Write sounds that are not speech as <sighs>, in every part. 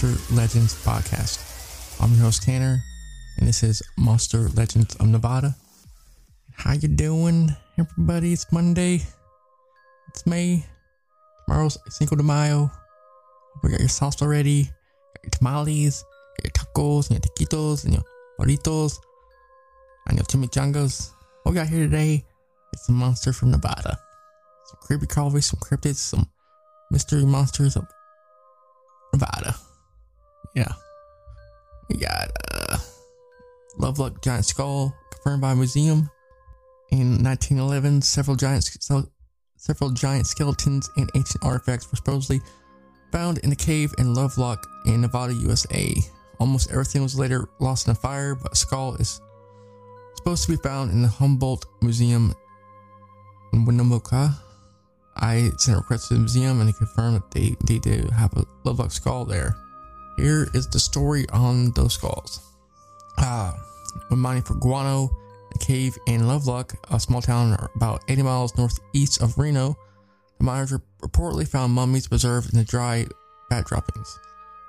Monster Legends Podcast. I'm your host Tanner, and this is Monster Legends of Nevada. How you doing, everybody? It's Monday. It's May. Tomorrow's Cinco de Mayo. You got your salsa ready, got your tamales, your tacos, and your taquitos, and your burritos, and your chimichangas. What we got here today is some monster from Nevada. Some creepy crawlies, some cryptids, some mystery monsters of Nevada. Yeah. We got uh Lovelock giant skull confirmed by museum. In 1911, several giant several giant skeletons and ancient artifacts were supposedly found in a cave in Lovelock in Nevada, USA. Almost everything was later lost in a fire, but a skull is supposed to be found in the Humboldt Museum in Winnemucca. I sent a request to the museum and they confirmed that they, they do have a Lovelock skull there. Here is the story on those skulls. Uh, when mining for guano, a cave in Lovelock, a small town about 80 miles northeast of Reno, the miners reportedly found mummies preserved in the dry bat droppings.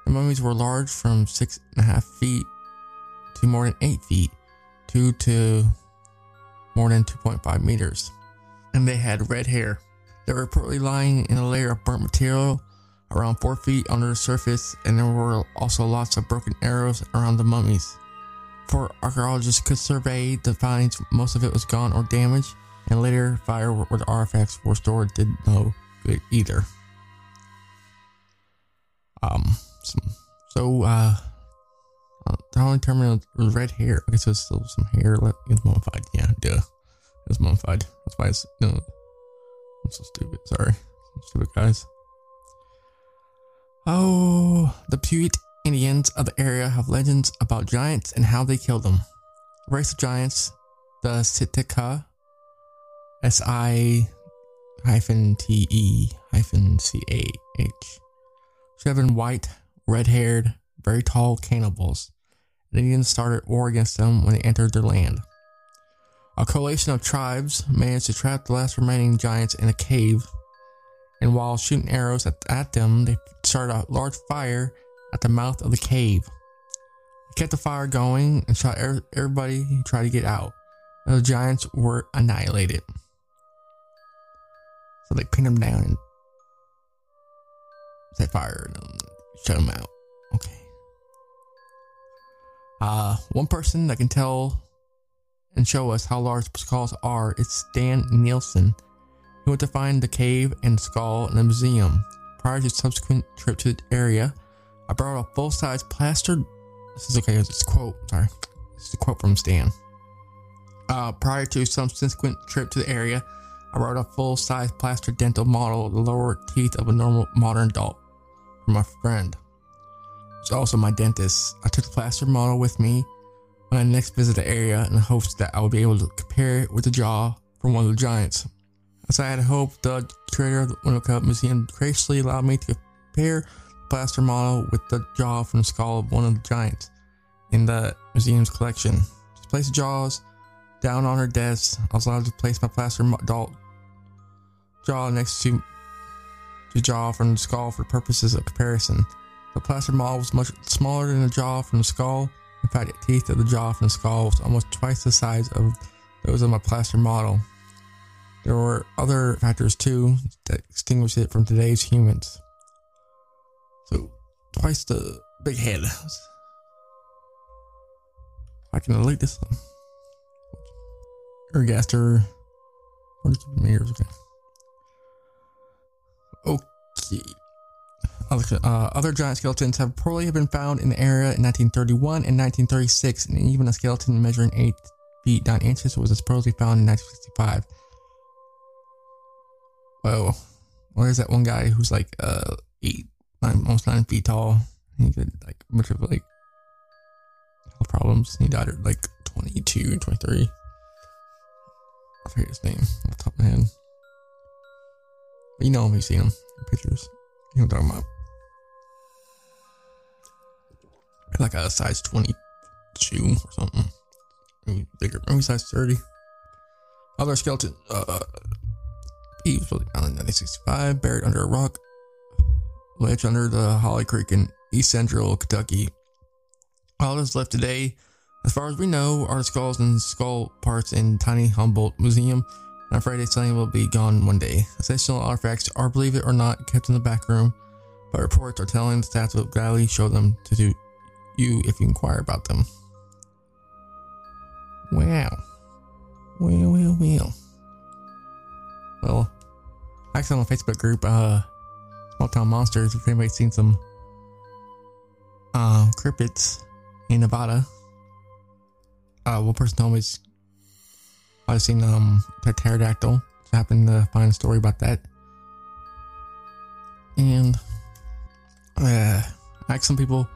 The mummies were large from six and a half feet to more than eight feet, two to more than 2.5 meters, and they had red hair. They were reportedly lying in a layer of burnt material around four feet under the surface, and there were also lots of broken arrows around the mummies. Before archaeologists could survey the findings, most of it was gone or damaged, and later fire where the artifacts were stored did no good either. Um, so, uh, uh, the only terminal was red hair. I guess there's still some hair left. It's mummified. Yeah, duh. It's mummified. That's why it's you know, I'm so stupid. Sorry. Stupid guys. Oh, the Paiute Indians of the area have legends about giants and how they killed them. The race of giants, the Si-Te-Cah, S I hyphen T E hyphen C A H, seven white, red haired, very tall cannibals. The Indians started war against them when they entered their land. A coalition of tribes managed to trap the last remaining giants in a cave, and while shooting arrows at, at them, they started a large fire at the mouth of the cave. They kept the fire going and shot er- everybody who tried to get out. And the giants were annihilated. So they pinned them down and set fire and shut them out. Okay. Uh, one person that can tell and show us how large skulls are is Stan Nielsen, who went to find the cave and skull in the museum. Prior to subsequent trip to the area, I brought a full-size plaster. This is okay. It's a quote. Sorry, this is a quote from Stan. Uh, prior to some subsequent trip to the area, I brought a full-size plaster dental model of the lower teeth of a normal modern adult for my friend. It's also my dentist. I took the plaster model with me when I next visit the area in hopes that I would be able to compare it with the jaw from one of the giants. As I had hoped, the curator of the Winnemucca Museum graciously allowed me to compare the plaster model with the jaw from the skull of one of the giants in the museum's collection. She placed the jaws down on her desk. I was allowed to place my plaster doll jaw next to the jaw from the skull for purposes of comparison. The plaster model was much smaller than the jaw from the skull. In fact, the teeth of the jaw from the skull was almost twice the size of those of my plaster model. There were other factors too that distinguish it from today's humans. So, twice the big head. <laughs> I can delete this one. Ergaster. 40 meters, okay. Okay. Other, uh, other giant skeletons have probably been found in the area in 1931 and 1936, and even a skeleton measuring 8 feet 9 inches was supposedly found in 1965. Whoa. Where's that one guy who's like uh 8, 9, almost 9 feet tall? He had like a bunch of like health problems. He died at like 22, 23. I forget his name off the top of my head. But you know him, you've seen him pictures. You know what I'm talking about. Like a size 22 or something. Maybe bigger, maybe size 30. Other skeleton, uh, he was built in 1965, buried under a rock ledge under the Holly Creek in East Central Kentucky. All that's left today, as far as we know, are skulls and skull parts in Tiny Humboldt Museum. I'm afraid it's something will be gone one day. Essential artifacts are, believe it or not, kept in the back room, but reports are telling the staff will gladly show them to you if you inquire about them. Wow. Well, well, well. Well, actually on the Facebook group, uh, Small Town Monsters, if anybody's seen some uh, cryptids in Nevada, uh, one person told me I've seen um a pterodactyl. I happened to find a story about that. And uh, I asked some people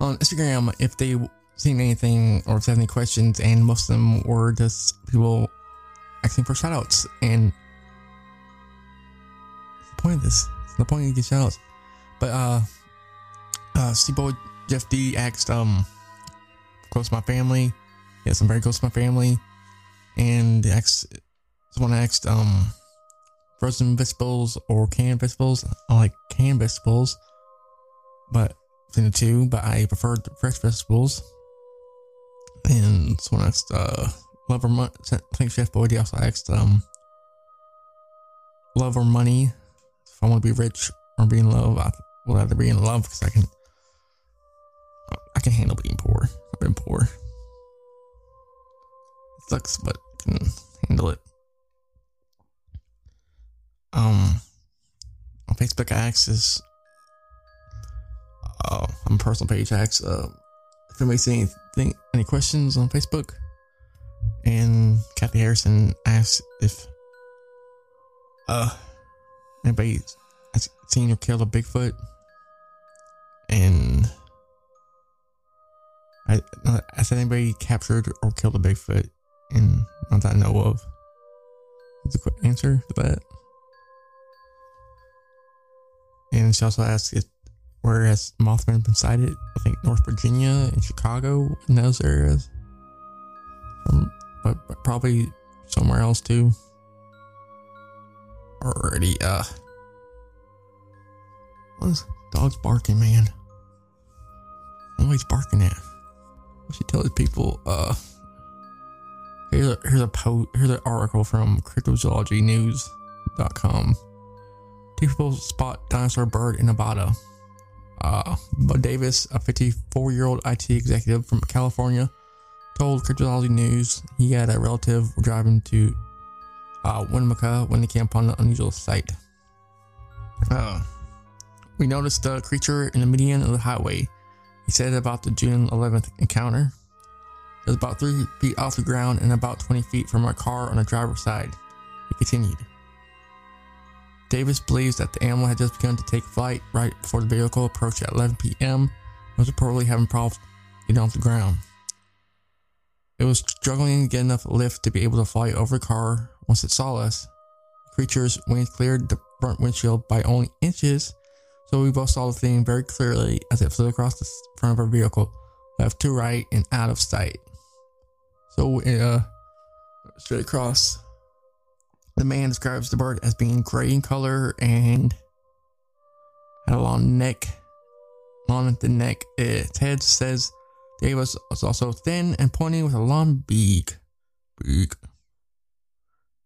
on Instagram if they seen anything or if they have any questions, and most of them were just people asking for shoutouts. And point of this, the point of get shoutouts. But uh, uh, Boy Jeff D asked um, close to my family. Yes, I'm very close to my family. And ex, someone asked um, frozen vegetables or canned vegetables. I like canned vegetables, but between the two, but I prefer the fresh vegetables. And someone asked, uh, love or money. I think Chef Boyd also asked, um, love or money. If I want to be rich or be in love, I would rather be in love because I can, I can handle being poor. I've been poor. It sucks, but I can handle it. Um, on Facebook, I asked this, uh, on personal page, I asked, uh, if seen anything, any questions on Facebook. And Kathy Harrison asked if uh anybody seen or killed a Bigfoot. And I has anybody captured or killed a Bigfoot and not that I know of. Is a quick answer to that. And she also asked if where has Mothman been sighted? I think North Virginia and Chicago in those areas. Um, but, but probably somewhere else too. Already, uh. What is dog's barking, man? He's barking at? What should tell his people, uh. Here's a here's a po- here's an article from cryptozoologynews.com. People spot dinosaur bird in Nevada. Uh, Bud Davis, a 54 year old IT executive from California, told Cryptozoology News he had a relative driving to uh, Winnemucca when they came upon the unusual sight. Uh, we noticed the creature in the median of the highway. He said about the June 11th encounter. It was about three feet off the ground and about 20 feet from our car on the driver's side. He continued. Davis believes that the animal had just begun to take flight right before the vehicle approached at 11 p.m. and was reportedly having problems getting off the ground. It was struggling to get enough lift to be able to fly over the car once it saw us. creature's wings cleared the front windshield by only inches, so we both saw the thing very clearly as it flew across the front of our vehicle, left to right and out of sight. So, uh, straight across. The man describes the bird as being gray in color and had a long neck. At the neck. Its head says Davis was also thin and pointy with a long beak. Beak.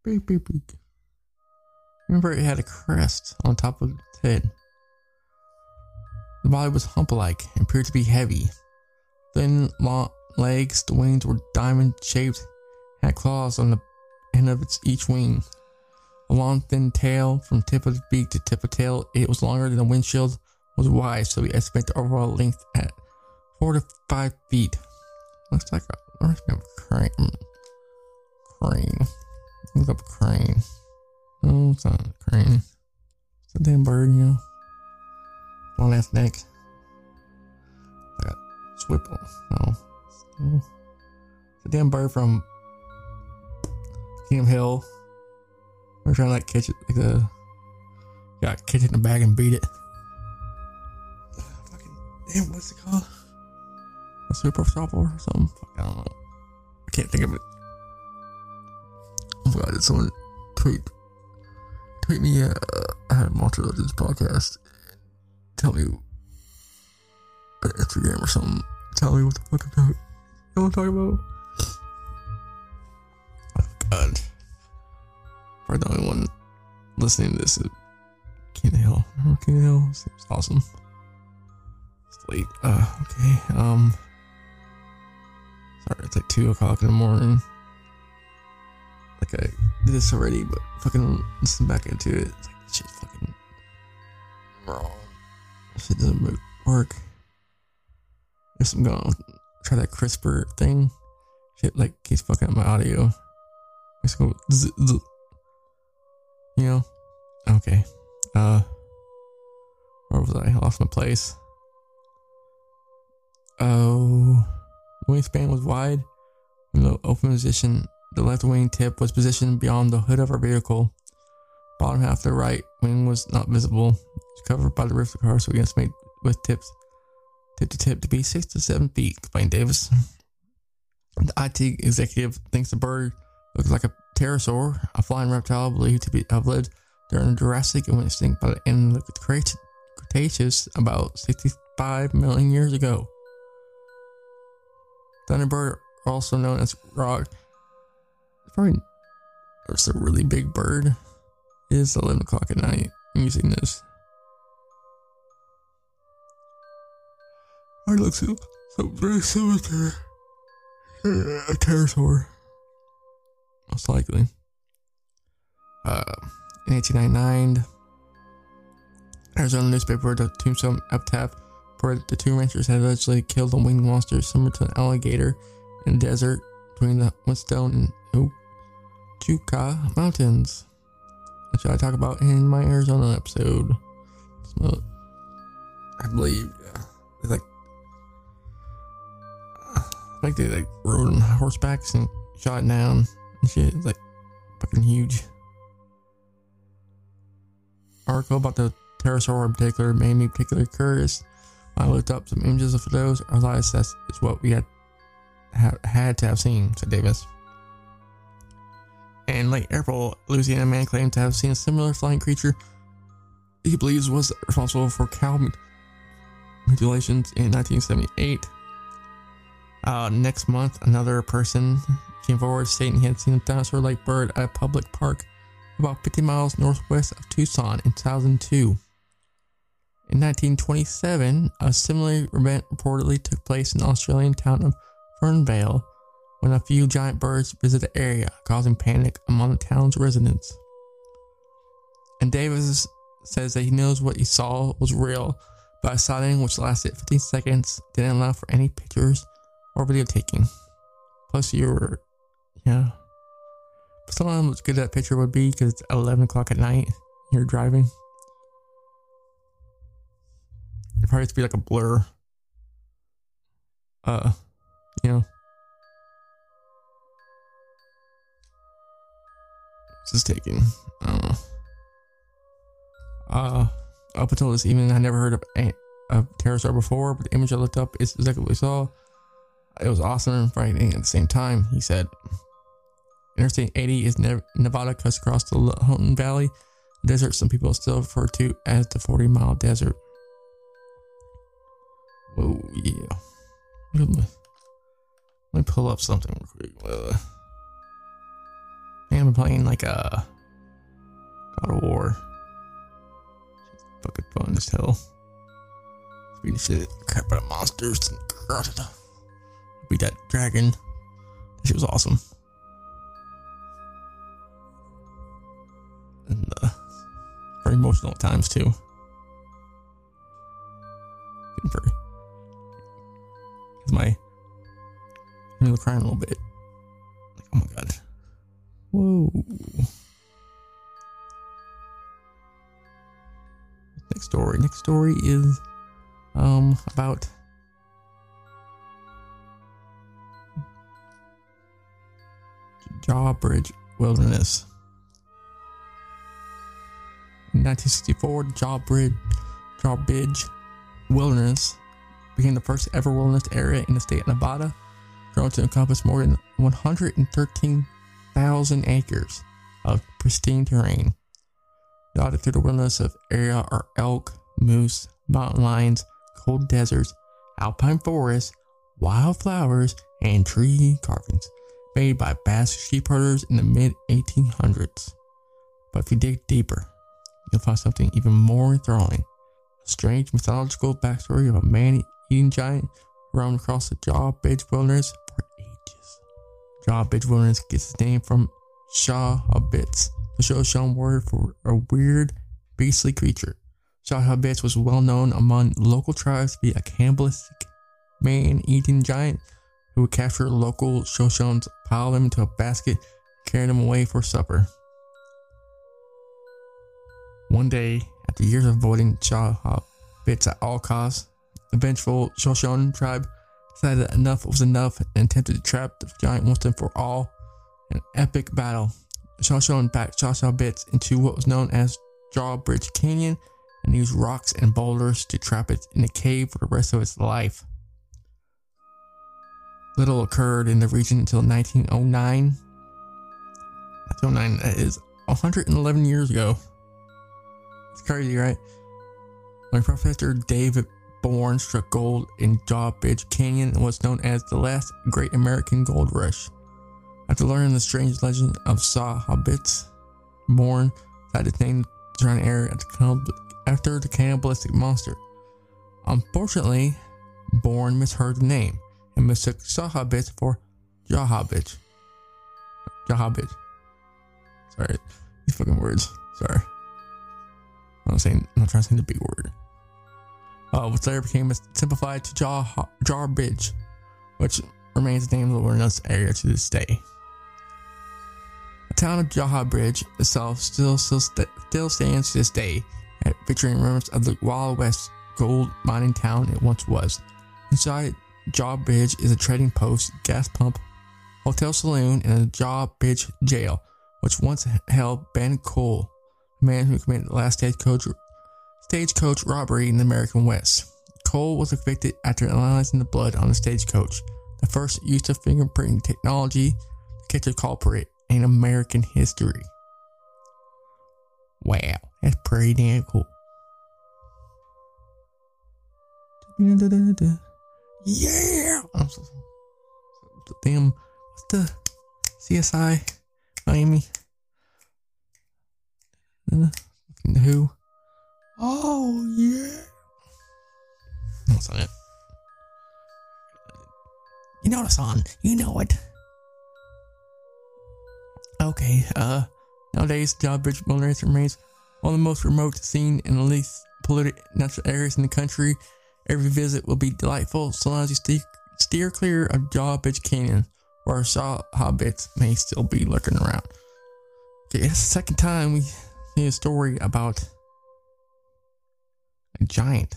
Beak, beak, beak. Remember, it had a crest on top of its head. The body was hump like and appeared to be heavy. Thin, long legs, the wings were diamond shaped, had claws on the end of its each wing. A long, thin tail from tip of beak to tip of tail. It was longer than the windshield was wide, so we estimate the overall length at four to five feet. Looks like a, a crane. Crane. Look up crane. No, it's not a crane. It's a damn bird, you know. Long ass neck. Like a swipple. No. It's a damn bird from Kingdom Hill. We're trying to like catch it like uh, the got catch it in a bag and beat it. Fucking damn, what's it called? A super stopper or something? I don't know. I can't think of it. Oh my god, did someone tweet tweet me uh, at Monster Legends podcast. Tell me uh, Instagram or something. Tell me what the fuck about. You know what I'm about? Oh god. Probably the only one listening to this is King Hill. Remember King Hill? Seems awesome. It's late. Uh, okay. Um. Sorry, it's like two o'clock in the morning. Like I did this already, but fucking listen back into it. It's like shit's fucking wrong. Shit doesn't work. There's some going. Try that CRISPR thing. Shit like keeps fucking up my audio. Let's go. You know? Okay. Uh where was I? I lost my place. Oh wingspan was wide. In the open position, the left wing tip was positioned beyond the hood of our vehicle. Bottom half of the right wing was not visible. It's covered by the roof of the car, so we estimate with tips tip to tip to be six to seven feet, explained Davis. The IT executive thinks the bird looks like a pterosaur, a flying reptile believed to be have lived during the Jurassic and went extinct by the end of the Cretaceous about 65 million years ago. Thunderbird, also known as roc, probably it's a really big bird. It is 11 o'clock at night. I'm using this. I look so, so very similar to a pterosaur. Most likely. Uh, in 1899, Arizona newspaper, the Tombstone Epitaph, reported the two ranchers had allegedly killed a winged monster similar to an alligator in the desert between the Whetstone and Huachuca Mountains, which I talk about in my Arizona episode. So, I believe, uh, yeah, it's like, like they like rode on horsebacks and shot down and shit. It's like fucking huge. Article about the pterosaur in particular made me particularly curious. I looked up some images of those. I realized that's is what we had ha- had to have seen," said Davis. In late April, Louisiana man claimed to have seen a similar flying creature he believes was responsible for cow mutilations in 1978. Uh, next month, another person came forward stating he had seen a dinosaur-like bird at a public park about 50 miles northwest of Tucson in 2002. In 1927, a similar event reportedly took place in the Australian town of Fernvale when a few giant birds visited the area, causing panic among the town's residents. And Davis says that he knows what he saw was real, but a sighting which lasted 15 seconds didn't allow for any pictures or video taking. Plus, you were, yeah. But sometimes good that picture would be because it's 11 o'clock at night, you're driving. It probably has to be like a blur. Uh, you know. This is don't know. Uh, up until this evening, I never heard of a, a pterosaur before, but the image I looked up is exactly what we saw. It was awesome and frightening at the same time, he said. Interstate 80 is Nevada cuts across the Houghton Valley desert. Some people still refer to as the 40 mile desert. Whoa, yeah. Let me, let me pull up something real quick. Uh, I'm playing like a God of War. Fucking fun as hell. Beating shit crap out of monsters beat that dragon. Shit was awesome. And uh, very emotional at times too. Very. My. I'm crying a little bit. Like, oh my god. Whoa. Next story. Next story is um about Jarbidge Wilderness. In 1964, Jarbidge, Jarbidge Wilderness became the first ever wilderness area in the state of Nevada, grown to encompass more than 113,000 acres of pristine terrain. Dotted through the wilderness of area are elk, moose, mountain lions, cold deserts, alpine forests, wildflowers, and tree carvings made by Basque sheep herders in the mid 1800s. But if you dig deeper, you'll find something even more enthralling a strange mythological backstory of a man eating giant roamed across the Jarbidge Wilderness for ages. Jaw Jarbidge Wilderness gets its name from Shahabits, the Shoshone word for a weird, beastly creature. Shahabits was well known among local tribes to be a cannibalistic man eating giant who would capture local Shoshones, pile them into a basket, carry them away for supper. One day, after years of avoiding Shaw bits at all costs, the vengeful Shoshone tribe decided that enough was enough and attempted to trap the giant once and for all. An epic battle. Shoshone backed Shaw bits into what was known as Jarbidge Canyon and used rocks and boulders to trap it in a cave for the rest of its life. Little occurred in the region until 1909. 1909 is 111 years ago. It's crazy, right? When Professor David Bourne struck gold in Jarbidge Canyon in what's known as the last Great American Gold Rush. After learning the strange legend of Saw Hobbits, Bourne decided to name the area after the cannibalistic monster. Unfortunately, Bourne misheard the name and mistook Sahabit for Jahabit. Jahabit. Sorry, these fucking words. Sorry. I'm not saying, I'm not trying to say the big word. Uh, which later became simplified to Jarbidge, which remains the name of the wilderness area to this day. The town of Jarbidge itself still still, st- still stands to this day, featuring remnants of the Wild West gold mining town it once was. Inside Jarbidge is a trading post, gas pump, hotel saloon, and a Jarbidge jail, which once held Ben Cole, the man who committed the last stagecoach, stagecoach robbery in the American West. Cole was convicted after analyzing the blood on the stagecoach, the first use of fingerprinting technology to catch a culprit in American history. Wow, that's pretty damn cool. Yeah. I'm so, damn. What's the CSI Miami? Who? Oh yeah. That's not it. You know the song. You know it. Okay. Uh. Nowadays, Jarbidge Wilderness remains one of the most remote seen and least polluted natural areas in the country Every visit will be delightful so long as you steer, steer clear of Jarbidge Canyon, where saw hobbits may still be lurking around. Okay, it's the second time we see a story about a giant.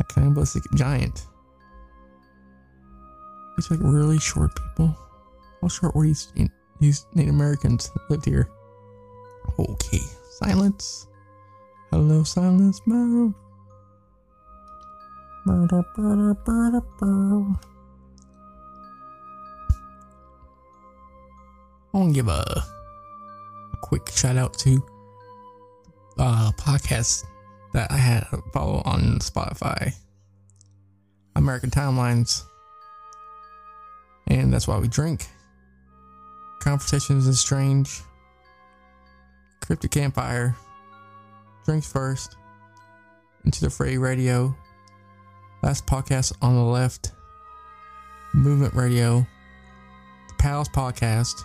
A cannibalistic giant. These like really short people. How short were these, these Native Americans that lived here? Okay, silence. Hello, silence, murder, murder. I want to give a, a quick shout out to uh podcast that I had follow on Spotify. American Timelines. And that's why we drink. Conversations is strange. Cryptic Campfire. Drinks first. Into the Fray Radio. Last podcast on the left. Movement Radio. The Palace Podcast.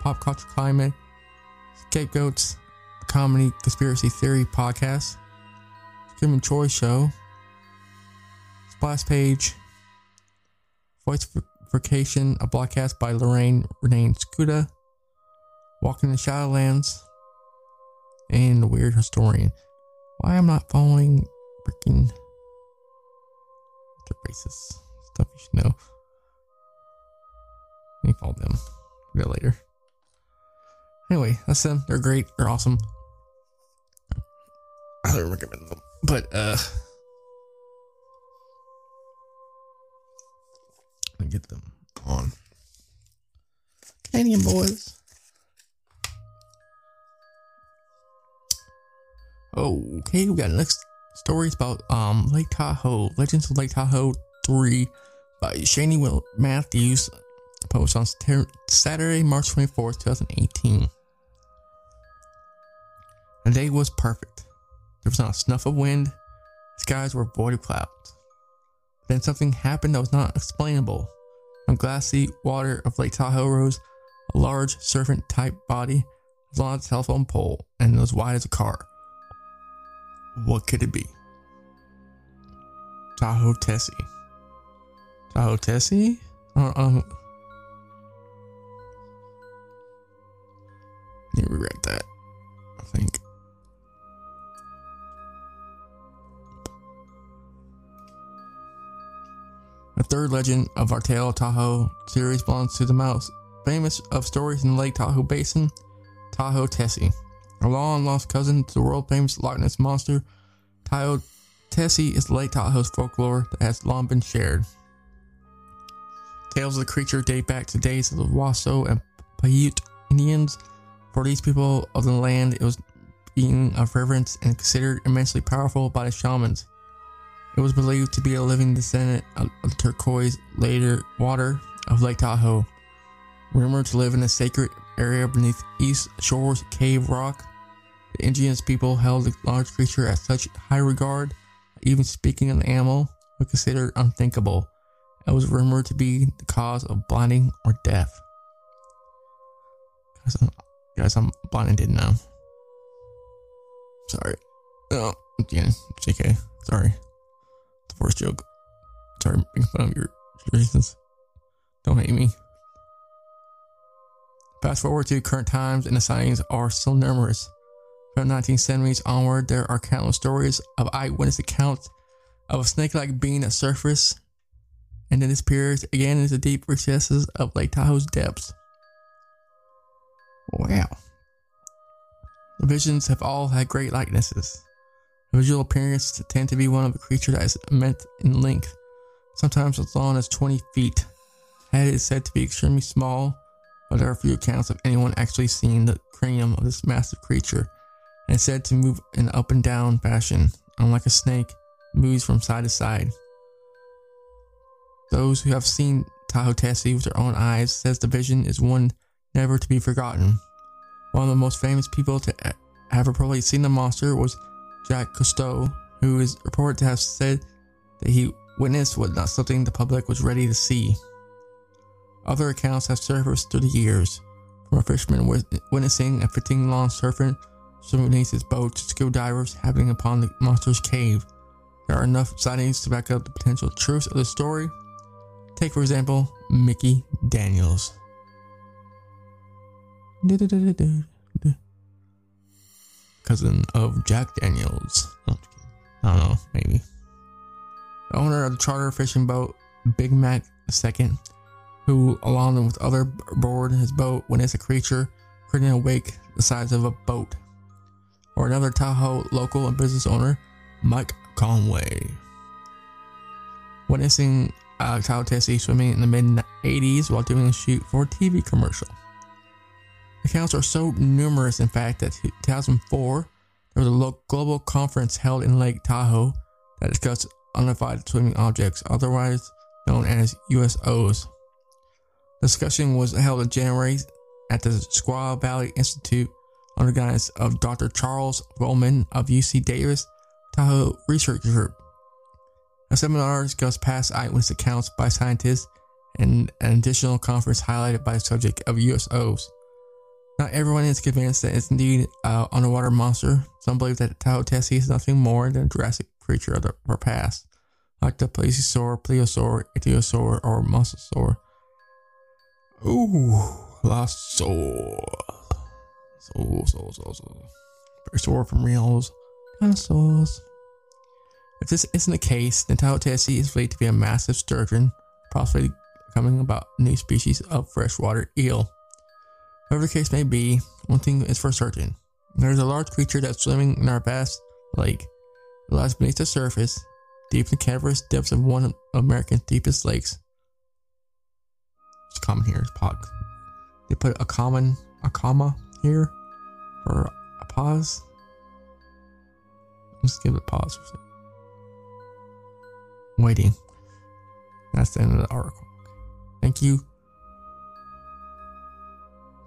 Pop Culture Climate. Scapegoats. Comedy Conspiracy Theory Podcast. Screaming Choice Show. Splash Page. Voiceification, a broadcast by Lorraine Renee Scuda. Walking the Shadowlands. And the Weird Historian. Why I'm not following freaking the racist stuff you should know. Let me follow them. later. Anyway, that's them. They're great. They're awesome. <coughs> I recommend them. But uh and get them on. Canadian boys. Okay, we got next stories about um Lake Tahoe, Legends of Lake Tahoe 3 by Shani Will Matthews. Post on Saturday, March 24th, 2018. The day was perfect. There was not a snuff of wind. The skies were void of clouds. Then something happened that was not explainable. From glassy water of Lake Tahoe rose a large serpent type body as long as a telephone pole and as wide as a car. What could it be? Tahoe Tessie. Tahoe Tessie? Uh, um, let me rewrite that. I think. Third legend of our Tale of Tahoe series belongs to the most famous of stories in the Lake Tahoe Basin, Tahoe Tessie. A long lost cousin to the world famous Loch Ness monster, Tahoe Tessie is Lake Tahoe's folklore that has long been shared. Tales of the creature date back to days of the Washoe and Paiute Indians. For these people of the land, it was being of reverence and considered immensely powerful by the shamans. It was believed to be a living descendant of turquoise later water of Lake Tahoe. Rumored to live in a sacred area beneath East Shore's Cave Rock, the indigenous people held the large creature at such high regard even speaking of the animal was considered unthinkable. It was rumored to be the cause of blinding or death. Guys, I'm, guys, I'm blind and didn't know. Sorry. Oh, yeah, JK. Sorry. First joke. Sorry, making fun of your reasons. Don't hate me. Fast forward to current times, and the sightings are still numerous. From the 1970s onward, there are countless stories of eyewitness accounts of a snake-like being at surface and then disappears again into the deep recesses of Lake Tahoe's depths. Wow. The visions have all had great likenesses. The visual appearance tend to be one of a creature that is immense in length, sometimes as long as 20 feet. Head is said to be extremely small, but there are few accounts of anyone actually seeing the cranium of this massive creature, and is said to move in up and down fashion, unlike a snake, moves from side to side. Those who have seen Tahoe Tessie with their own eyes says the vision is one never to be forgotten. One of the most famous people to have probably seen the monster was Jacques Cousteau, who is reported to have said that he witnessed what not something the public was ready to see. Other accounts have surfaced through the years, from a fisherman witnessing a 15 long serpent swimming beneath his boat to skill divers happening upon the monster's cave. There are enough sightings to back up the potential truth of the story. Take, for example, Mickey Daniels. Cousin of Jack Daniels. I don't know, maybe. The owner of the charter fishing boat, Big Mac II, who, along with other aboard his boat, witnessed a creature creating a wake the size of a boat. Or another Tahoe local and business owner, Mike Conway. Witnessing uh, Tahoe Tessie swimming in the mid 80s while doing a shoot for a TV commercial. Accounts are so numerous, in fact, that 2004 there was a global conference held in Lake Tahoe that discussed unidentified swimming objects, otherwise known as USOs. Discussion was held in January at the Squaw Valley Institute under guidance of Dr. Charles Roman of UC Davis Tahoe Research Group. The seminar discussed past eyewitness accounts by scientists and an additional conference highlighted by the subject of USOs. Not everyone is convinced that it's indeed an underwater monster. Some believe that Tahoe is nothing more than a Jurassic creature of the, our past, like the plesiosaur, plesiosaur, ichthyosaur, or mosasaur. Ooh, lost soul. Soul, soul, soul, soul. Very sore from reals. Dinosaurs. If this isn't the case, then Tahoe is believed to be a massive sturgeon, possibly becoming about a new species of freshwater eel. Whatever the case may be, one thing is for certain. There is a large creature that's swimming in our vast lake. It lies beneath the surface, deep in the cavernous depths of one of America's deepest lakes. It's common here, it's pod. They put a common a comma here for a pause. Let's give it a pause. Waiting. That's the end of the article. Thank you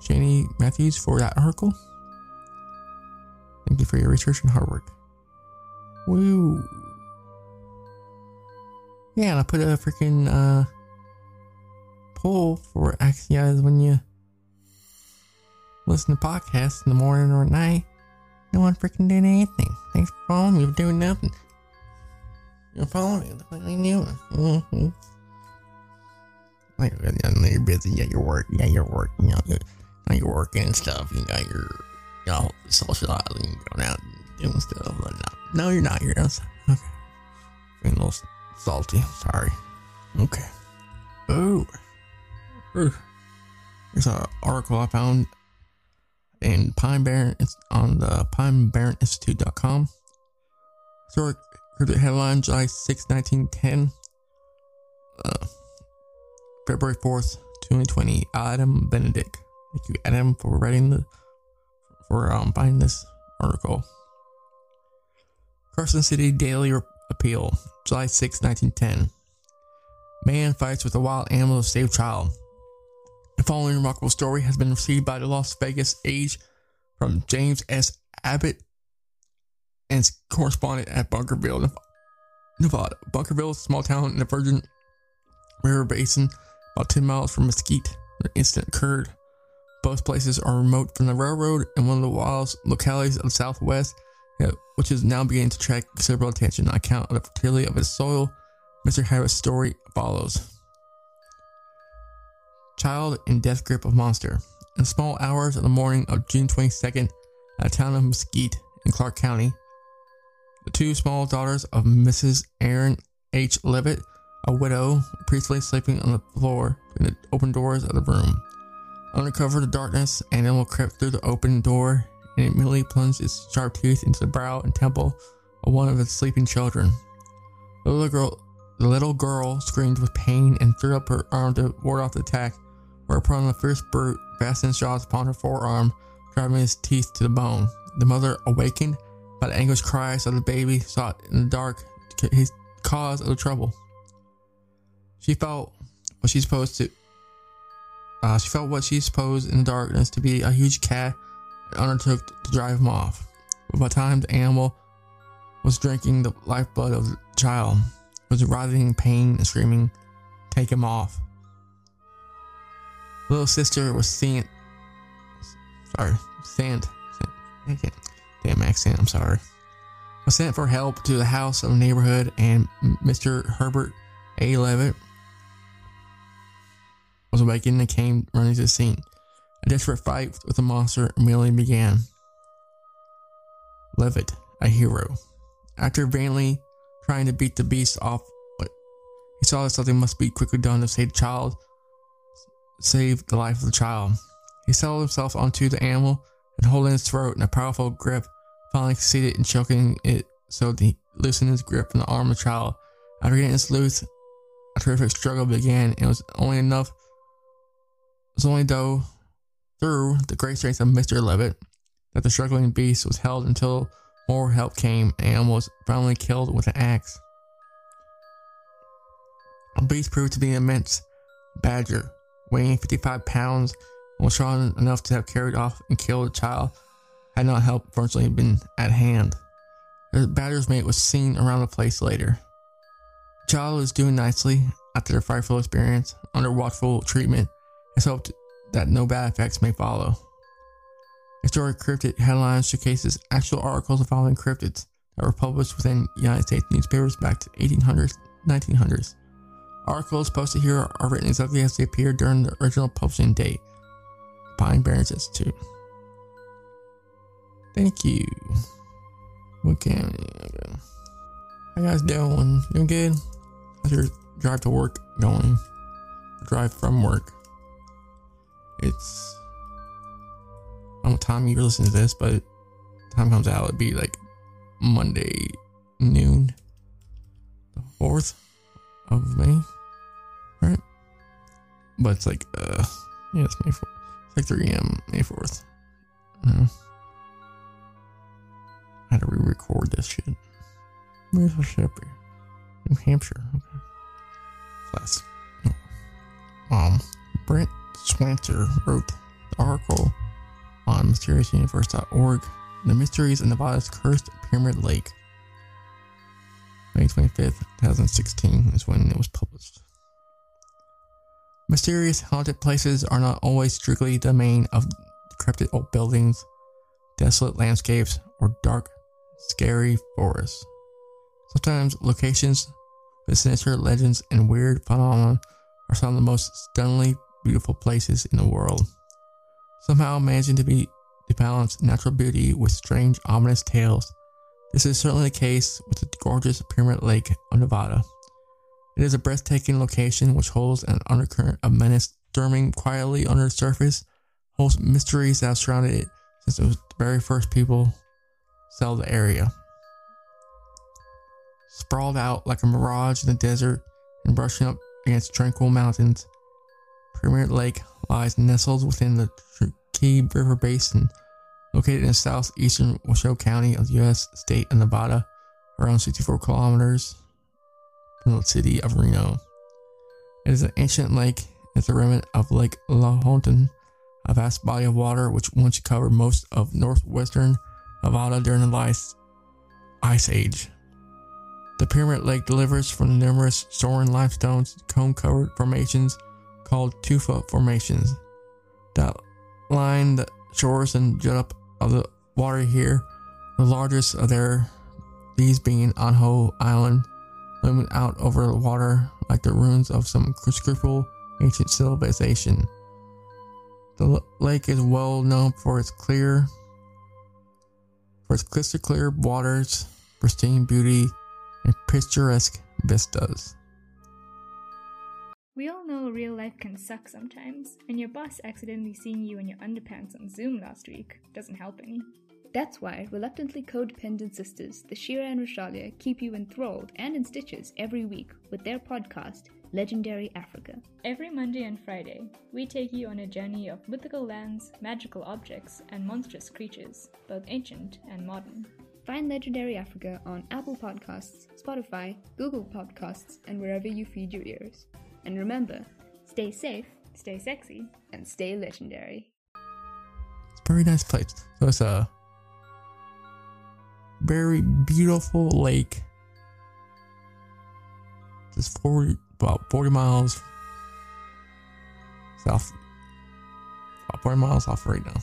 Shani Matthews for that article. Thank you for your research and hard work. Woo. Yeah, and I put a freaking uh, poll for guys when you listen to podcasts in the morning or at night. No one freaking did anything. Thanks for following me for doing nothing. You're following me. Are you doing? Mm-hmm. I know you're busy. Yeah, you're working. Yeah, you're working. You know, you're working and stuff. You got your, you know, socializing, going out and doing stuff. But no, no, you're not. You're outside. Okay. Being a little salty. Sorry. Okay. Oh. There's an article I found in Pine Barren on the pinebarreninstitute.com. So, the headline July 6, 1910. Uh, February 4th, 2020. Adam Benedict. Thank you, Adam, for writing the for um finding this article. Carson City Daily Appeal, July 6, 1910. Man fights with a wild animal to save child. The following remarkable story has been received by the Las Vegas Age from James S. Abbott and correspondent at Bunkerville, Nevada. Bunkerville, a small town in the Virgin River Basin, about 10 miles from Mesquite. The incident occurred both places are remote from the railroad and one of the wildest localities of the Southwest, which is now beginning to attract considerable attention on account of the fertility of its soil. Mr. Harris' story follows. Child in death grip of monster. In small hours of the morning of June 22nd, at the town of Mesquite in Clark County, the two small daughters of Mrs. Aaron H. Levitt, a widow, peacefully sleeping on the floor in the open doors of the room. Under cover of the darkness, animal crept through the open door and immediately plunged its sharp teeth into the brow and temple of one of its sleeping children. The little girl, the little girl screamed with pain and threw up her arm to ward off the attack, whereupon the fierce brute fastened its jaws upon her forearm, driving his teeth to the bone. The mother, awakened by the anguished cries of the baby, sought in the dark his cause of the trouble. She felt what she supposed to uh, she felt what she supposed in the darkness to be a huge cat and undertook to drive him off. But by the time the animal was drinking the lifeblood of the child, was writhing in pain and screaming, Take him off. Little sister was sent, sorry, sent, sent damn accent, I'm sorry, was sent for help to the house of the neighborhood and Mr. Herbert A. Levitt was awakened and came running to the scene. A desperate fight with the monster immediately began. Levitt, a hero. After vainly trying to beat the beast off, but he saw that something must be quickly done to save the child, save the life of the child. He settled himself onto the animal and holding its throat in a powerful grip, finally succeeded in choking it so he loosened his grip from the arm of the child. After getting this loose, a terrific struggle began, and it was only enough. It was only though through the great strength of Mr. Levitt that the struggling beast was held until more help came and was finally killed with an axe. The beast proved to be an immense badger, weighing 55 pounds and was strong enough to have carried off and killed a child had not help fortunately been at hand. The badger's mate was seen around the place later. The child was doing nicely after the frightful experience under watchful treatment and hoped that no bad effects may follow. Historic cryptid headlines showcases actual articles involving cryptids that were published within United States newspapers back to 1800s, 1900s. Articles posted here are written exactly as they appeared during the original publishing date. Pine Barrens Institute. Thank you. What can How guys doing? Doing good? How's your drive to work going? Drive from work. It's I don't know what time you're listening to this, but time comes out, it'd be like Monday noon, the fourth of May, right? But it's like, uh, yeah, it's May 4th. It's like 3 a.m. May 4th. Uh, I had to re record this shit. Where's the ship? New Hampshire. Okay. Last. Um, Brent Swancer wrote the article on mysteriousuniverse.org The Mysteries of Nevada's Cursed Pyramid Lake. May 25th, 2016 is when it was published. Mysterious haunted places are not always strictly the domain of decrepit old buildings, desolate landscapes, or dark, scary forests. Sometimes locations with sinister legends and weird phenomena are some of the most stunningly beautiful places in the world. Somehow managing to be to balance natural beauty with strange, ominous tales. This is certainly the case with the gorgeous Pyramid Lake of Nevada. It is a breathtaking location which holds an undercurrent of menace storming quietly under the surface, holds mysteries that have surrounded it since it was the very first people settled the area. Sprawled out like a mirage in the desert and brushing up against tranquil mountains, Pyramid Lake lies nestled within the Key River Basin, located in southeastern Washoe County of the U.S. state of Nevada, around 64 kilometers from the city of Reno. It is an ancient lake. It's a remnant of Lake Lahontan, a vast body of water which once covered most of northwestern Nevada during the last ice age. The Pyramid Lake delivers from numerous soaring limestones cone-covered formations called tufa formations that line the shores and jut up of the water here. The largest of their these being Anaho Island, looming out over the water like the ruins of some scruple ancient civilization. The lake is well known for its clear, for its crystal clear waters, pristine beauty, and picturesque vistas. We all know real life can suck sometimes, and your boss accidentally seeing you in your underpants on Zoom last week doesn't help any. That's why reluctantly codependent sisters, the Shira and Rashalia, keep you enthralled and in stitches every week with their podcast, Legendary Africa. Every Monday and Friday, we take you on a journey of mythical lands, magical objects, and monstrous creatures, both ancient and modern. Find Legendary Africa on Apple Podcasts, Spotify, Google Podcasts, and wherever you feed your ears. And remember, stay safe, Stay sexy. and stay legendary. It's a very nice place. So it's a very beautiful lake. Just 40, about 40 miles south. About 40 miles off right now.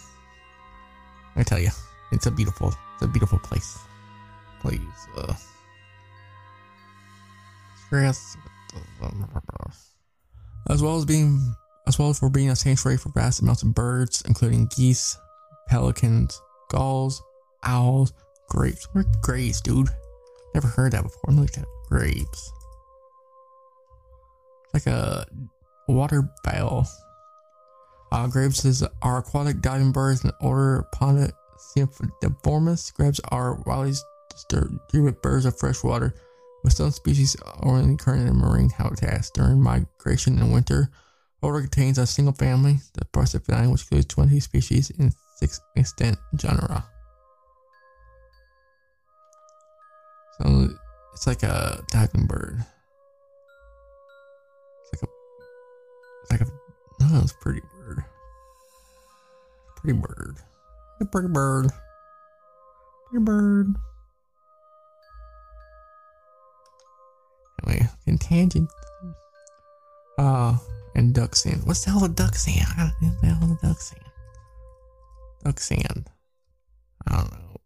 I tell you, it's a beautiful, it's a beautiful place. Please, uh, stress. As well as being, as well as for being a sanctuary for vast amounts of birds, including geese, pelicans, gulls, owls, grapes. What are grapes, dude? Never heard that before. Look at that. Grapes. Like a water bell. Uh, grebes are aquatic diving birds and order Ponticephaliformis. Grebes are widely distributed birds of fresh water, with some species only occurring in marine habitats during migration in winter. Order contains a single family, the Procophyllum, which includes 20 species in six extant genera. So it's like a diving bird. It's like a, it's like a, no, it's a pretty bird. Pretty bird. A pretty bird. Pretty bird. Anyway, in tangent. Uh, and duck sand. What's the hell of duck sand? I don't know the hell of duck sand. Duck sand. I don't know.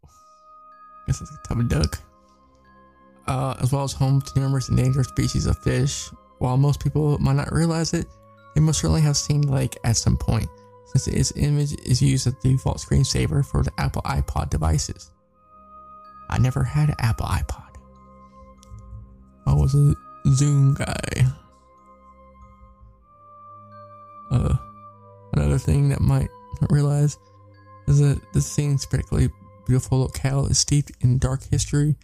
Guess it's a type of duck. Uh, as well as home to numerous endangered species of fish. While most people might not realize it, they most certainly have seen the lake at some point, since its image is used as the default screensaver for the Apple iPod devices. I never had an Apple iPod. I was a Zune guy. Uh, another thing that might not realize is that the scene's particularly beautiful locale is steeped in dark history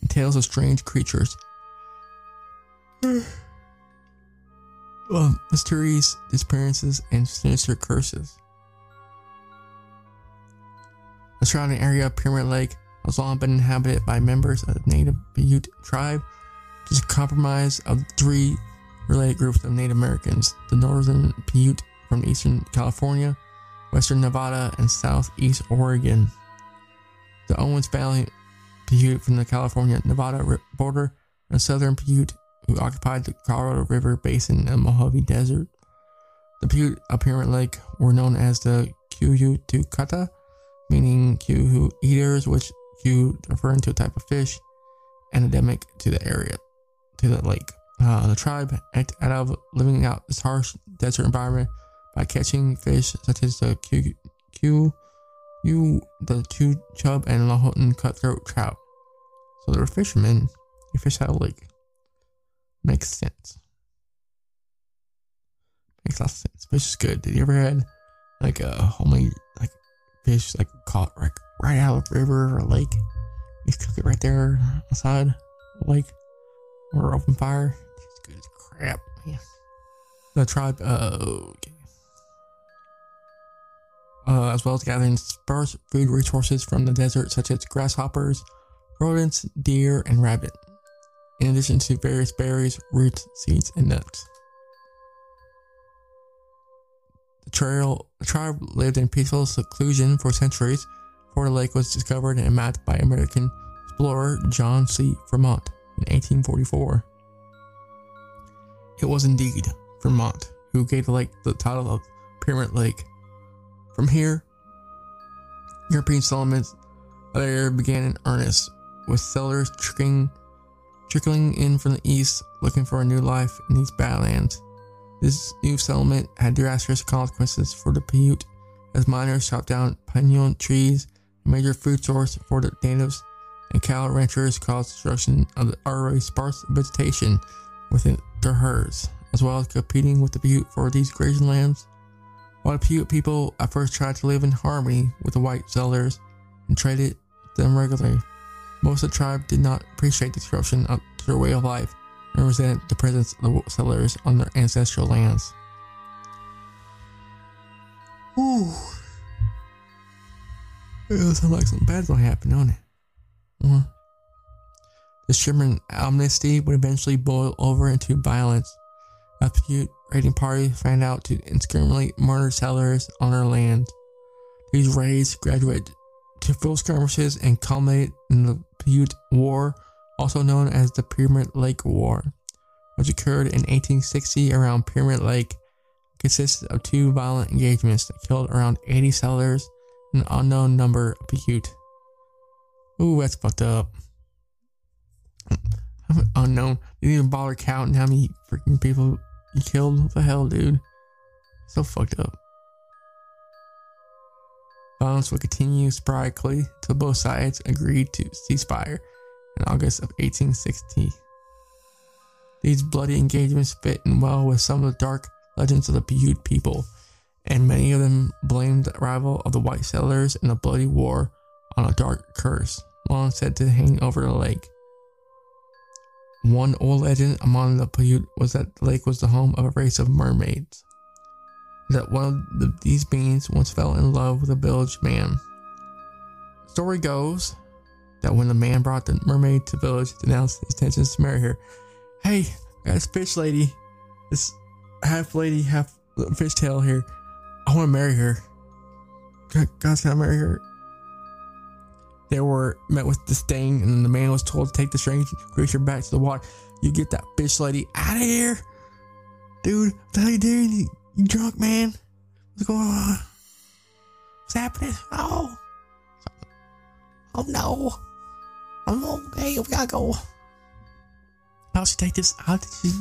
and tales of strange creatures. <sighs> well, mysteries, disappearances, and sinister curses. The surrounding area of Pyramid Lake has long been inhabited by members of the native Paiute tribe, is a compromise of three related groups of Native Americans the Northern Paiute from eastern California, western Nevada, and southeast Oregon. The Owens Valley Paiute from the California Nevada border, and Southern Paiute who occupied the Colorado River basin and Mojave Desert. The Paiute Pyramid Lake were known as the Kuyutukata, meaning Kuhu eaters, which Q referring to a type of fish endemic to the area, to the lake. Uh, the tribe acted out of living out this harsh desert environment by catching fish such as the Q, Q, U, the tui chub and Lahontan cutthroat trout. So they were fishermen. They fish out of lake. Makes sense. Makes a lot of sense. Fish is good. Did you ever had like a homemade like fish like caught like right out of river or lake? You cook it right there outside the lake or open fire It's good as crap. Yeah. The tribe, uh, okay. uh, as well as gathering sparse food resources from the desert, such as grasshoppers, rodents, deer, and rabbit, in addition to various berries, roots, seeds, and nuts. The, trail, the tribe lived in peaceful seclusion for centuries before the lake was discovered and mapped by American explorer John C. Fremont in 1844. It was indeed Fremont who gave the lake the title of Pyramid Lake. From here, European settlements of the area began in earnest, with settlers trickling, trickling in from the east looking for a new life in these badlands. This new settlement had disastrous consequences for the Paiute, as miners chopped down pinon trees, a major food source for the natives, and cattle ranchers caused destruction of the already sparse vegetation within their herds, as well as competing with the Paiute for these grazing lands. While the Paiute people at first tried to live in harmony with the white settlers and traded them regularly, most of the tribe did not appreciate the disruption of their way of life and resented the presence of the settlers on their ancestral lands. Ooh. It sounds like something bad's gonna happen, don't it? The Sherman amnesty would eventually boil over into violence. A Paiute raiding party found out to indiscriminately murder settlers on their land. These raids graduated to full skirmishes and culminated in the Paiute War, also known as the Pyramid Lake War, which occurred in 1860 around Pyramid Lake. It consisted of two violent engagements that killed around 80 settlers and an unknown number of Paiute. Ooh, that's fucked up unknown. You didn't even bother counting how many freaking people you killed. What the hell, dude? So fucked up. Violence would continue sporadically till both sides agreed to ceasefire in August of 1860. These bloody engagements fit in well with some of the dark legends of the Paiute people and many of them blamed the arrival of the white settlers in the bloody war on a dark curse, long said to hang over the lake. One old legend among the Paiute was that the lake was the home of a race of mermaids. That one of the, these beings once fell in love with a village man. The story goes that when the man brought the mermaid to the village to announce his intentions to marry her, hey, this fish lady, this half lady, half fishtail here, I want to marry her. God's gonna marry her. They were met with disdain, and the man was told to take the strange creature back to the water. You get that fish lady out of here, dude. What are you doing? You, drunk, man? What's going on? What's happening? Oh, oh no! I'm okay. We gotta go. How she take this? How did she?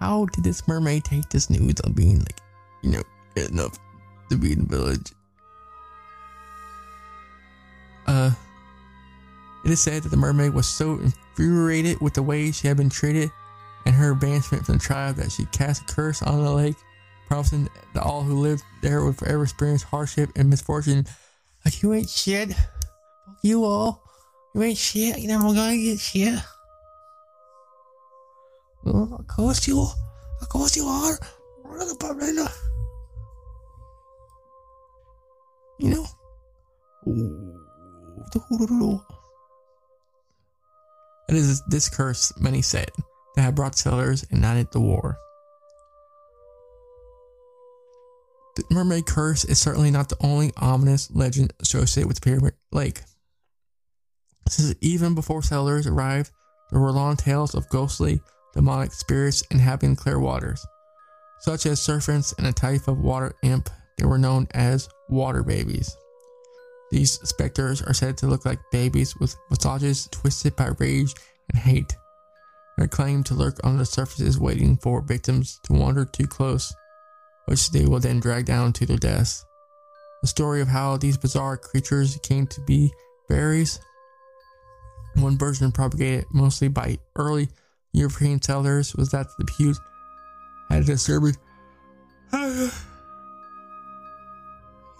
How did this mermaid take this news of being like, you know, enough to be in the village? Uh, it is said that the mermaid was so infuriated with the way she had been treated and her banishment from the tribe that she cast a curse on the lake, promising that all who lived there would forever experience hardship and misfortune. Like, you ain't shit. You all. You ain't shit. You never gonna get shit. Well, of course you, of course you are. You know. It is this curse, many said, that had brought settlers and not the war. The mermaid curse is certainly not the only ominous legend associated with Pyramid Lake. Since even before settlers arrived, there were long tales of ghostly, demonic spirits inhabiting clear waters, such as serpents and a type of water imp. They were known as water babies. These specters are said to look like babies with visages twisted by rage and hate. They are claimed to lurk under the surfaces waiting for victims to wander too close, which they will then drag down to their deaths. The story of how these bizarre creatures came to be varies. One version propagated mostly by early European settlers was that the Paiute had a disturbing <sighs> <sighs> <sighs>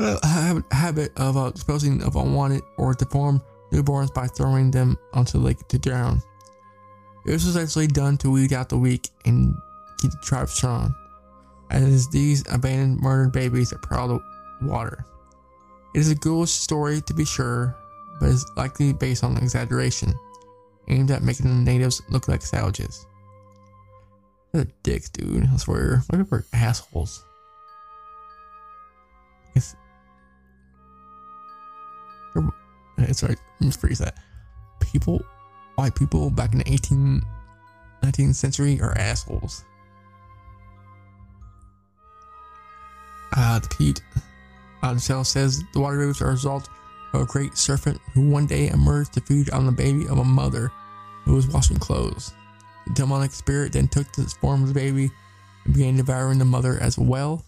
a habit of uh, disposing of unwanted or deformed newborns by throwing them onto the lake to drown. This was actually done to weed out the weak and keep the tribe strong, as these abandoned, murdered babies that prowl the water. It is a ghoulish story to be sure, but is likely based on exaggeration, aimed at making the natives look like savages. They're dicks, dude. I swear. Look at their assholes. Let's freeze that. People, white people back in the 18, 19th century are assholes. Uh, the Pete the says the water babies are a result of a great serpent who one day emerged to feed on the baby of a mother who was washing clothes. The demonic spirit then took the form of the baby and began devouring the mother as well,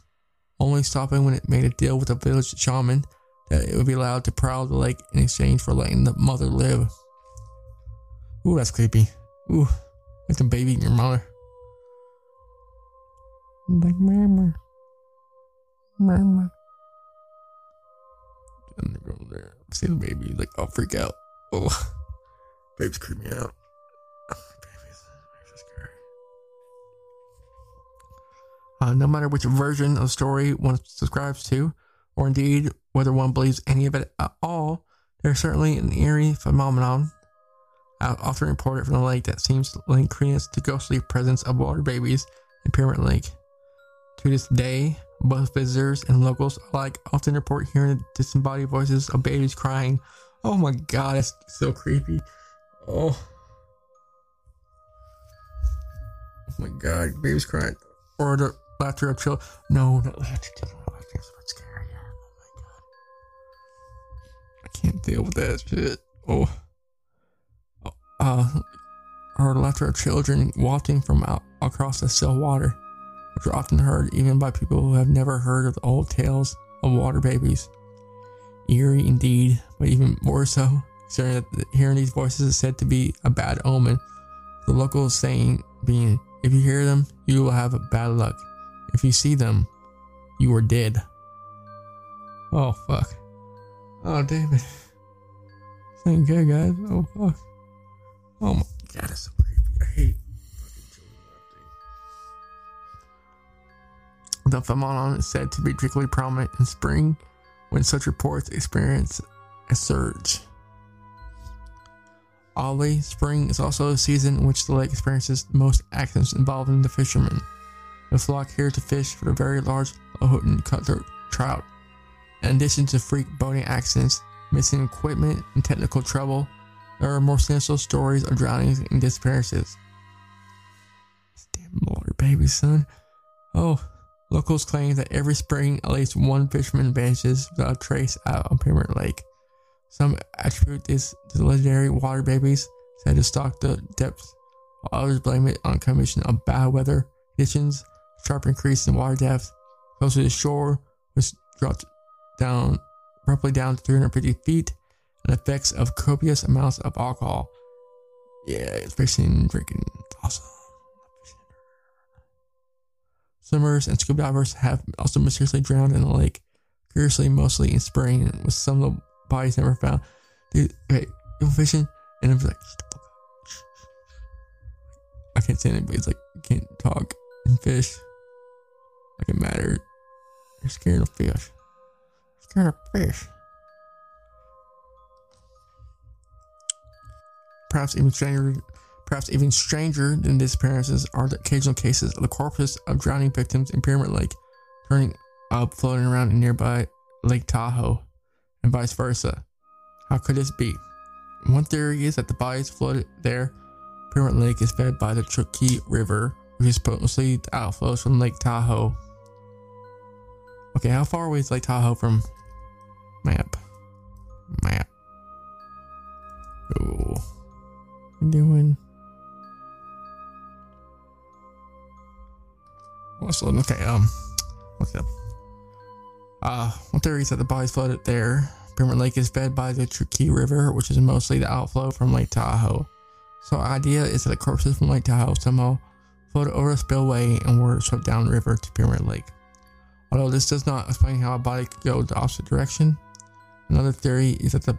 only stopping when it made a deal with a village shaman that it would be allowed to prowl the lake in exchange for letting the mother live. Ooh, that's creepy. Ooh, like the baby in your mother. Like mama. Mama. And they go there. See the baby, like, I'll freak out. Oh, <laughs> baby's out. baby's, baby's scary. Uh, no matter which version of the story one subscribes to, or indeed whether one believes any of it at all, there's certainly an eerie phenomenon I've often reported from the lake that seems to link credence to ghostly presence of water babies in Pyramid Lake. To this day, both visitors and locals alike often report hearing the disembodied voices of babies crying. Oh my god, it's so creepy. Oh. Oh my god, babies crying. Or the laughter of children. No, not laughter deal with that shit. Oh. Uh, or laughter of children wafting from out across the still water, which are often heard even by people who have never heard of the old tales of water babies. Eerie indeed, but even more so, considering that hearing these voices is said to be a bad omen. The local saying being, if you hear them, you will have bad luck. If you see them, you are dead. Oh fuck. Oh damn it. Ain't good, guys. Oh fuck. Oh my god, it's so creepy. I hate fucking children. The phenomenon is said to be particularly prominent in spring when such reports experience a surge. Oddly, spring is also a season in which the lake experiences most accidents involving the fishermen. The flock here to fish for the very large Lahontan cutthroat trout. In addition to freak boating accidents, missing equipment, and technical trouble, there are more sinister stories of drownings and disappearances. Damn water baby, son. Oh, locals claim that every spring at least one fisherman vanishes without a trace out on Pyramid Lake. Some attribute this to legendary water babies said to stalk the depths, while others blame it on a combination of bad weather conditions, sharp increase in water depth close to shore, which dropped down abruptly down to 350 feet, and effects of copious amounts of alcohol. Yeah, it's fishing, drinking, awesome. Swimmers and scuba divers have also mysteriously drowned in the lake, curiously mostly in spring, with some of the bodies never found. Dude, okay, you fishing, and I'm like, I can't say it's like, can't talk and fish. Like it mattered. You're scared of fish. Scared of fish. Perhaps even stranger, perhaps even stranger than disappearances are the occasional cases of the corpses of drowning victims in Pyramid Lake turning up, floating around in nearby Lake Tahoe, and vice versa. How could this be? One theory is that the bodies floated there. Pyramid Lake is fed by the Truckee River, which is mostly outflows from Lake Tahoe. Okay, how far away is Lake Tahoe from map? Map. Oh, I'm doing. What's the okay? Um, what's up? Uh, one theory is that the bodies floated there. Pyramid Lake is fed by the Truckee River, which is mostly the outflow from Lake Tahoe. So, the idea is that the corpses from Lake Tahoe somehow floated over a spillway and were swept downriver to Pyramid Lake. Although this does not explain how a body could go the opposite direction, another theory is that the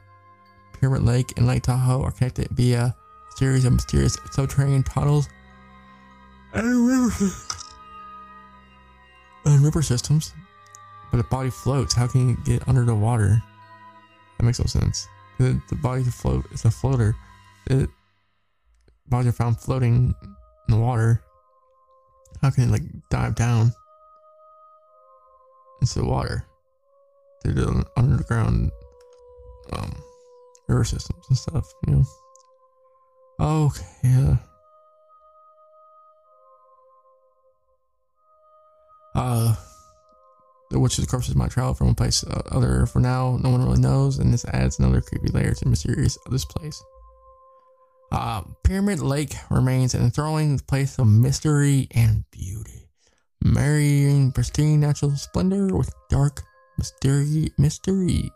Pyramid Lake and Lake Tahoe are connected via a series of mysterious subterranean tunnels and river, and river systems. But the body floats. How can you get under the water? That makes no sense. The, the body float is a floater. The bodies are found floating in the water. How can it like dive down into the water underground um, river systems and stuff? You know. Okay. Yeah. Uh, the witch's corpses might travel from one place to other for now. No one really knows, and this adds another creepy layer to the mysterious of this place. Uh, Pyramid Lake remains an enthralling place of mystery and beauty, marrying pristine natural splendor with dark mystery mysteries.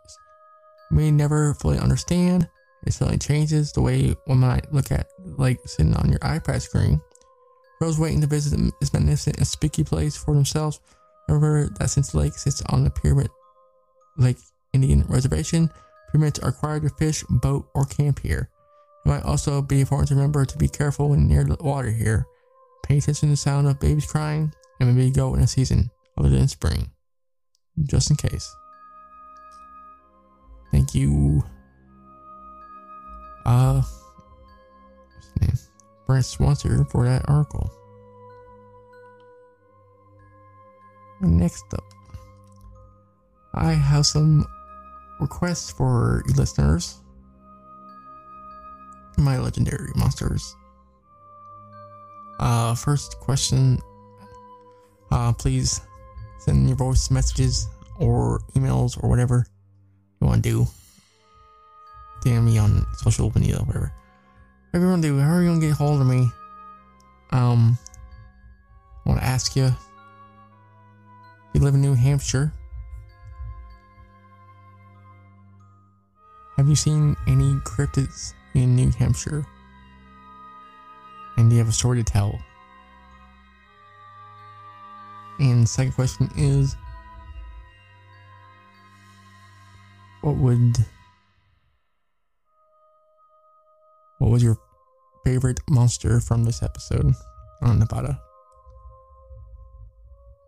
May never fully understand. It certainly changes the way one might look at lake sitting on your iPad screen. Those waiting to visit this magnificent and spooky place for themselves Remember that since the lake sits on the Pyramid Lake Indian Reservation, permits are required to fish, boat, or camp here. It might also be important to remember to be careful when near the water here. Pay attention to the sound of babies crying, and maybe go in a season other than spring. Just in case. Thank you. Uh, what's his name? Brent Swanson for that article. Next up, I have some requests for listeners. My legendary monsters. Uh, first question. Uh, please send your voice messages or emails or whatever you want to do. DM me on social media, whatever. Whatever you want to do, how are you gonna get hold of me? Um, I want to ask you you live in New Hampshire. Have you seen any cryptids in New Hampshire? And do you have a story to tell? And second question is what would what was your favorite monster from this episode on Nevada?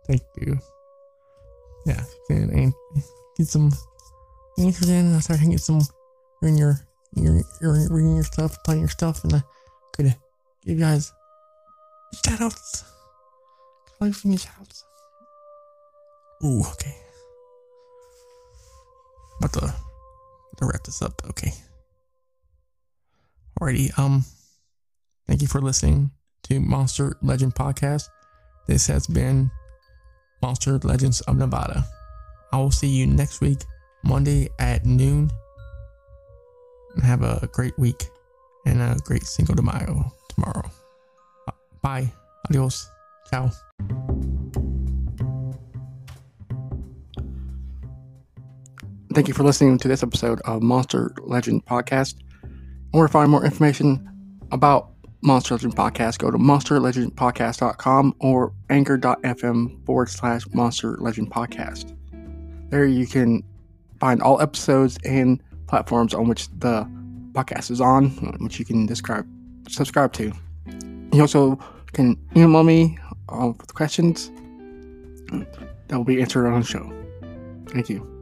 Thank you. Yeah, and get some answers in. I started get some in your your reading your stuff, playing your stuff, and I could give you guys shout outs. Like from shout outs. Ooh, okay. About to, to wrap this up. Okay. Alrighty. Um. Thank you for listening to Monster Legend Podcast. This has been Monster Legends of Nevada. I will see you next week, Monday at noon. And have a great week and a great Cinco de Mayo tomorrow. Bye. Adios. Ciao. Thank you for listening to this episode of Monster Legend Podcast. And to find more information about Monster Legend Podcast, go to monsterlegendpodcast.com or anchor.fm forward slash Monster Legend Podcast. There you can find all episodes and platforms on which the podcast is on, which you can describe, subscribe to. You also can email me uh, with questions that will be answered on the show. Thank you.